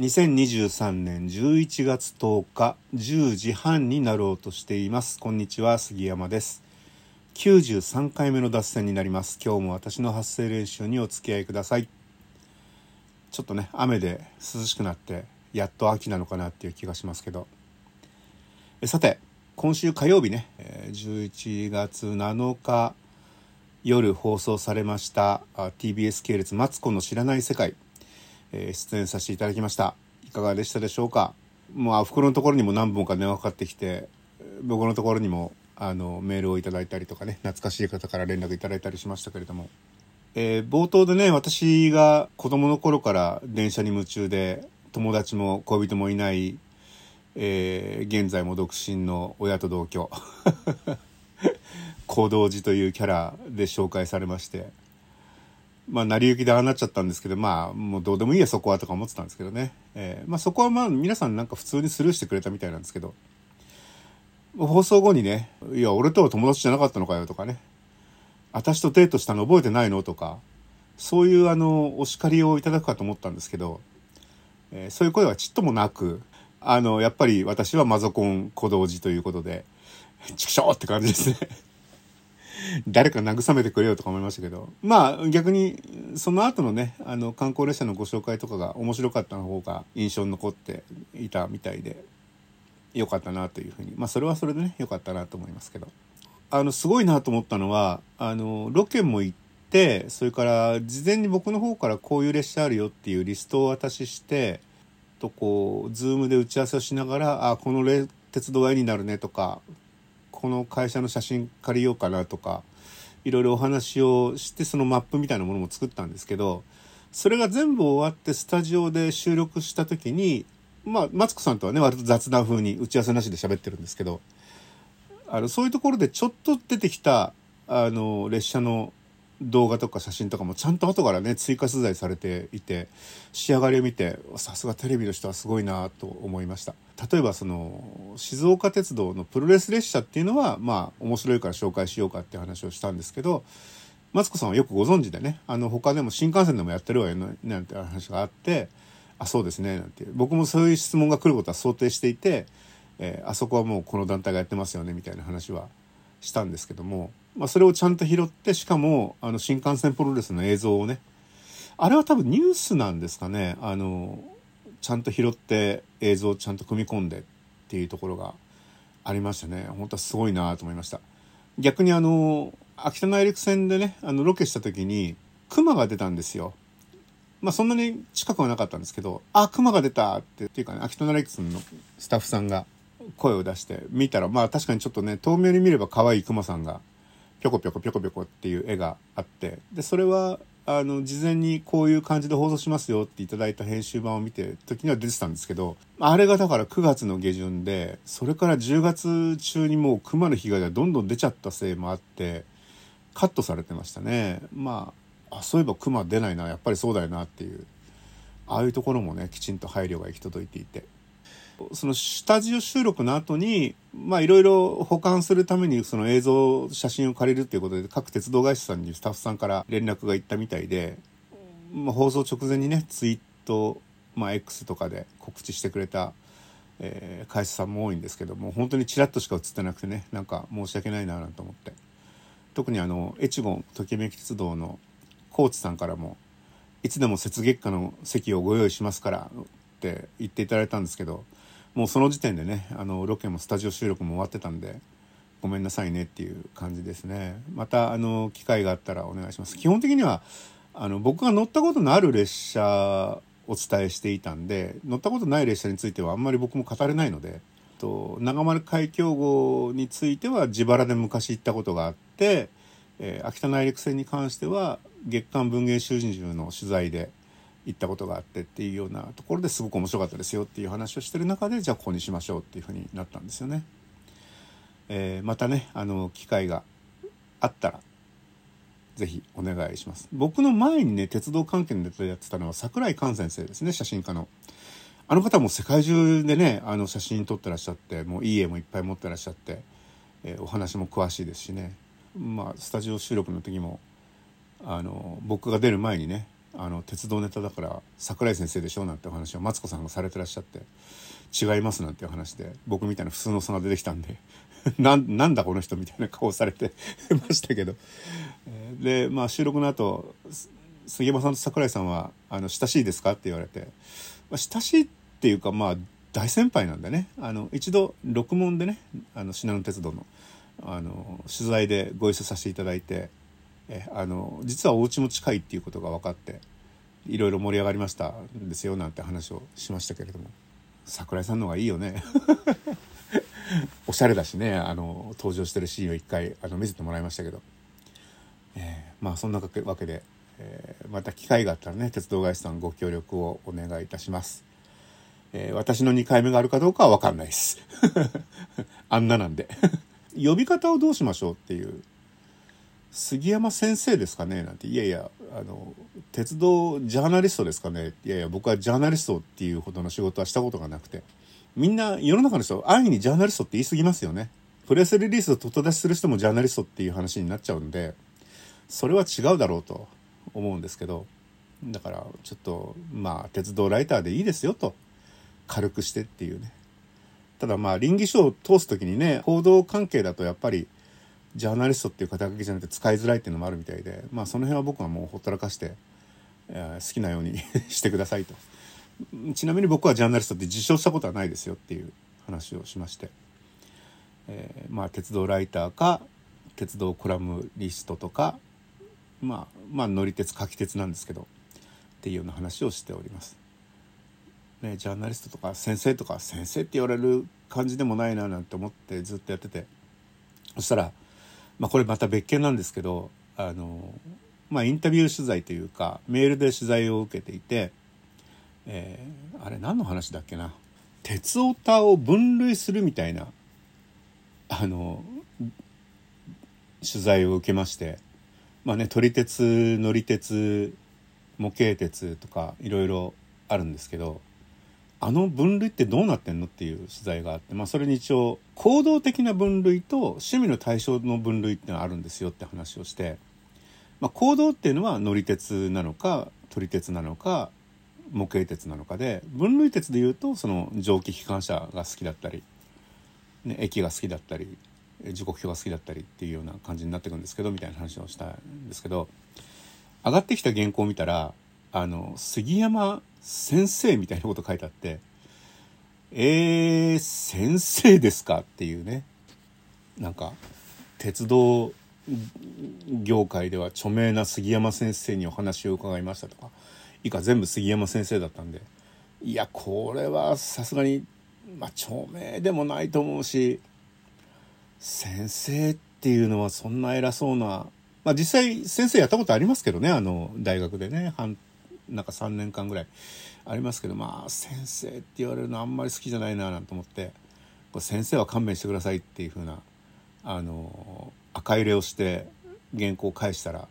2023年11月10日10時半になろうとしています。こんにちは杉山です。93回目の脱線になります。今日も私の発声練習にお付き合いください。ちょっとね雨で涼しくなってやっと秋なのかなっていう気がしますけど。さて今週火曜日ね11月7日夜放送されました TBS 系列マツコの知らない世界。え出演させていただきました。いかがでしたでしょうか？もうあ袋のところにも何本か電話かかってきて僕のところにもあのメールをいただいたりとかね懐かしい方から連絡いただいたりしましたけれども、えー、冒頭でね私が子供の頃から電車に夢中で友達も恋人もいない、えー、現在も独身の親と同居。行動寺というキャラで紹介されまして。まあ、成り行きでああなっちゃったんですけど、まあ、もうどうでもいいや、そこはとか思ってたんですけどね。えー、まあ、そこはまあ、皆さんなんか普通にスルーしてくれたみたいなんですけど、放送後にね、いや、俺とは友達じゃなかったのかよとかね、私とデートしたの覚えてないのとか、そういうあの、お叱りをいただくかと思ったんですけど、えー、そういう声はちっともなく、あの、やっぱり私はマゾコン小道寺ということで、畜生って感じですね。誰か慰めてくれよとか思いましたけど、まあ逆にその後のね、あの観光列車のご紹介とかが面白かった方が印象に残っていたみたいで、良かったなというふうに、まあそれはそれでね、良かったなと思いますけど。あの、すごいなと思ったのは、あの、ロケも行って、それから事前に僕の方からこういう列車あるよっていうリストを渡しして、とこう、ズームで打ち合わせをしながら、あ、この鉄道は絵になるねとか、この会社の写真借りようかなとかいろいろお話をしてそのマップみたいなものも作ったんですけどそれが全部終わってスタジオで収録した時にまあマツコさんとはね割と雑談風に打ち合わせなしで喋ってるんですけどあのそういうところでちょっと出てきたあの列車の動画とか写真とかもちゃんと後からね追加取材されていて仕上がりを見てさすがテレビの人はすごいなと思いました。例えばその静岡鉄道のプロレス列車っていうのはまあ面白いから紹介しようかって話をしたんですけどマツコさんはよくご存知でねあの他でも新幹線でもやってるわよねなんて話があってあそうですねなんて。僕もそういう質問が来ることは想定していて、えー、あそこはもうこの団体がやってますよねみたいな話はしたんですけどもまあ、それをちゃんと拾って、しかも、あの、新幹線プロレスの映像をね、あれは多分ニュースなんですかね、あの、ちゃんと拾って映像をちゃんと組み込んでっていうところがありましたね。本当はすごいなと思いました。逆にあの、秋田内陸線でね、あの、ロケした時に、熊が出たんですよ。まあそんなに近くはなかったんですけど、あ、熊が出たって、っていうかね、秋田内陸線のスタッフさんが声を出して見たら、まあ確かにちょっとね、遠目に見れば可愛い熊さんがぴょこぴょこぴょこぴょこっていう絵があってでそれはあの事前にこういう感じで放送しますよっていただいた編集版を見て時には出てたんですけどあれがだから9月の下旬でそれから10月中にもう熊の被害がどんどん出ちゃったせいもあってカットされてましたね。まああそういえば熊出ないなやっぱりそうだよなっていうああいうところもねきちんと配慮が行き届いていて。そのスタジオ収録の後に、まあいろいろ保管するためにその映像、写真を借りるっていうことで各鉄道会社さんにスタッフさんから連絡が行ったみたいで、まあ放送直前にね、ツイート、まあ X とかで告知してくれた、えー、会社さんも多いんですけども、本当にチラッとしか映ってなくてね、なんか申し訳ないななんて思って。特にあの、越後ときめき鉄道のコーチさんからも、いつでも雪月花の席をご用意しますからって言っていただいたんですけど、もうその時点でねあのロケもスタジオ収録も終わってたんでごめんなさいねっていう感じですね。またあの機会があったらお願いします。基本的にはあの僕が乗ったことのある列車お伝えしていたんで乗ったことない列車についてはあんまり僕も語れないのでと長丸海峡号については自腹で昔行ったことがあって、えー、秋田内陸線に関しては月刊文藝春秋の取材で行ったことがあってっていうようなところですごく面白かったですよっていう話をしてる中でじゃあここにしましょうっていうふうになったんですよね。えー、またねあの機会があったら是非お願いします。僕の前にね鉄道関係のネタやってたのは桜井寛先生ですね写真家の。あの方も世界中でねあの写真撮ってらっしゃってもういい絵もいっぱい持ってらっしゃって、えー、お話も詳しいですしねまあスタジオ収録の時もあの僕が出る前にねあの鉄道ネタだから桜井先生でしょなんてお話をマツコさんがされてらっしゃって違いますなんていう話で僕みたいな普通の差が出てきたんで ななんだこの人みたいな顔されて ましたけどでまあ収録の後杉山さんと桜井さんは「あの親しいですか?」って言われて、まあ、親しいっていうかまあ大先輩なんでねあの一度録問でねあの信濃鉄道のあの取材でご一緒させていただいてえあの実はお家も近いっていうことが分かっていろいろ盛り上がりましたんですよなんて話をしましたけれども。桜井さんの方がいいよね。おしゃれだしね。あの登場してるシーンを一回あの見せてもらいましたけど、えー、まあそんなわけで、えー、また機会があったらね鉄道会社さんご協力をお願いいたします。えー、私の2回目があるかどうかは分かんないです。あんななんで。呼び方をどうしましょうっていう杉山先生ですかね？なんて、いやいや、あの、鉄道ジャーナリストですかね？いやいや、僕はジャーナリストっていうほどの仕事はしたことがなくて。みんな、世の中の人、安易にジャーナリストって言い過ぎますよね。プレスリリースをと出しする人もジャーナリストっていう話になっちゃうんで、それは違うだろうと思うんですけど、だから、ちょっと、まあ、鉄道ライターでいいですよと。軽くしてっていうね。ただまあ、倫理書を通す時にね、報道関係だとやっぱり、ジャーナリストっていう肩書きじゃなくて使いづらいっていうのもあるみたいで、まあその辺は僕はもうほったらかして、えー、好きなように してくださいと。ちなみに僕はジャーナリストって受賞したことはないですよっていう話をしまして、えー、まあ鉄道ライターか、鉄道コラムリストとか、まあ、まあ乗り鉄、書き鉄なんですけど、っていうような話をしております。ね、ジャーナリストとか先生とか先生って言われる感じでもないななんて思ってずっとやってて、そしたら、まあ、これまた別件なんですけどあの、まあ、インタビュー取材というかメールで取材を受けていて、えー、あれ何の話だっけな？鉄オタを分類するみたいなあの取材を受けましてまあね撮り鉄乗り鉄模型鉄とかいろいろあるんですけどあの分類ってどうなってんのっていう取材があって、まあそれに一応行動的な分類と趣味の対象の分類ってのがあるんですよって話をして、まあ行動っていうのは乗り鉄なのか、撮り鉄なのか、模型鉄なのかで、分類鉄で言うとその蒸気機関車が好きだったり、ね、駅が好きだったり、時刻表が好きだったりっていうような感じになってくんですけど、みたいな話をしたんですけど、上がってきた原稿を見たら、あの、杉山先生みたいなこと書いてあって、えー、先生ですか？っていうね。なんか、鉄道業界では著名な杉山先生にお話を伺いましたとか、以下全部杉山先生だったんで、いや、これはさすがに、まあ、著名でもないと思うし、先生っていうのはそんな偉そうな、まあ実際先生やったことありますけどね、あの、大学でね、半なんか3年間ぐらいありますけどまあ先生って言われるのあんまり好きじゃないななんて思って先生は勘弁してくださいっていうふうなあの赤入れをして原稿を返したら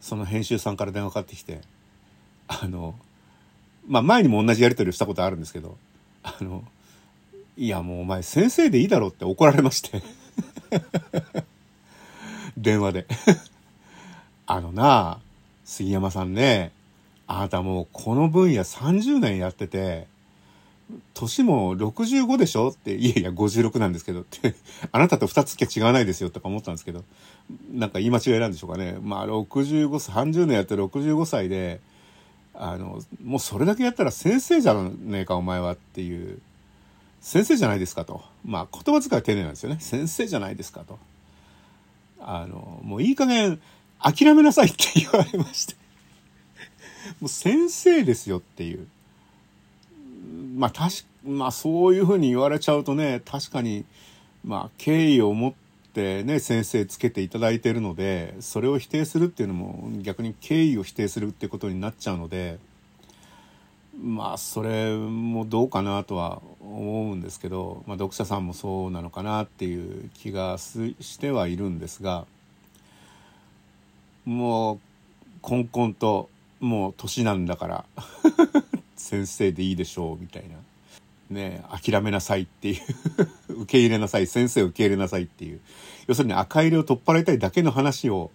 その編集さんから電話かかってきてあのまあ前にも同じやり取りをしたことあるんですけどあのいやもうお前先生でいいだろって怒られまして 電話で。あのな杉山さんねあなたもうこの分野30年やってて、年も65でしょ？って、いやいや56なんですけどって、あなたと2月違わないですよとか思ったんですけど、なんか言い間違いなんでしょうかね。まあ65歳、30年やって65歳で、あの、もうそれだけやったら先生じゃねえかお前はっていう、先生じゃないですかと。まあ言葉遣い丁寧なんですよね。先生じゃないですかと。あの、もういい加減諦めなさいって言われまして。もう先生ですよっていう。まあ確まあそういうふうに言われちゃうとね、確かに、まあ敬意を持ってね、先生つけていただいてるので、それを否定するっていうのも逆に敬意を否定するってことになっちゃうので、まあそれもどうかなとは思うんですけど、まあ読者さんもそうなのかなっていう気がしてはいるんですが、もう、こんこんともう年なんだから 先生でいいでしょうみたいな。ね諦めなさいっていう 受け入れなさい。先生受け入れなさいっていう。要するに赤入れを取っ払いたいだけの話を、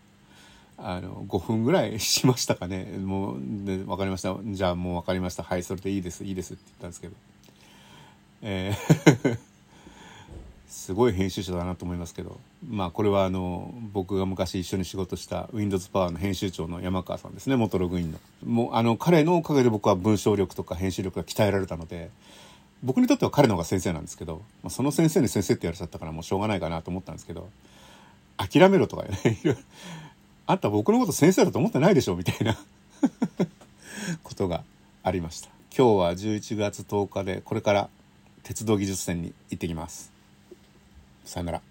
あの、5分ぐらいしましたかね。もう、で、わかりました。じゃあもうわかりました。はい、それでいいです、いいですって言ったんですけど。えーすごい編集者だなと思いますけど、まあこれはあの、僕が昔一緒に仕事した Windows パワーの編集長の山川さんですね、元ログインの。もうあの、彼のおかげで僕は文章力とか編集力が鍛えられたので、僕にとっては彼の方が先生なんですけど、まあ、その先生に先生って言われちゃったからもうしょうがないかなと思ったんですけど、諦めろとかね、あんた僕のこと先生だと思ってないでしょみたいなことがありました。今日は11月10日でこれから鉄道技術展に行ってきます。さよなら。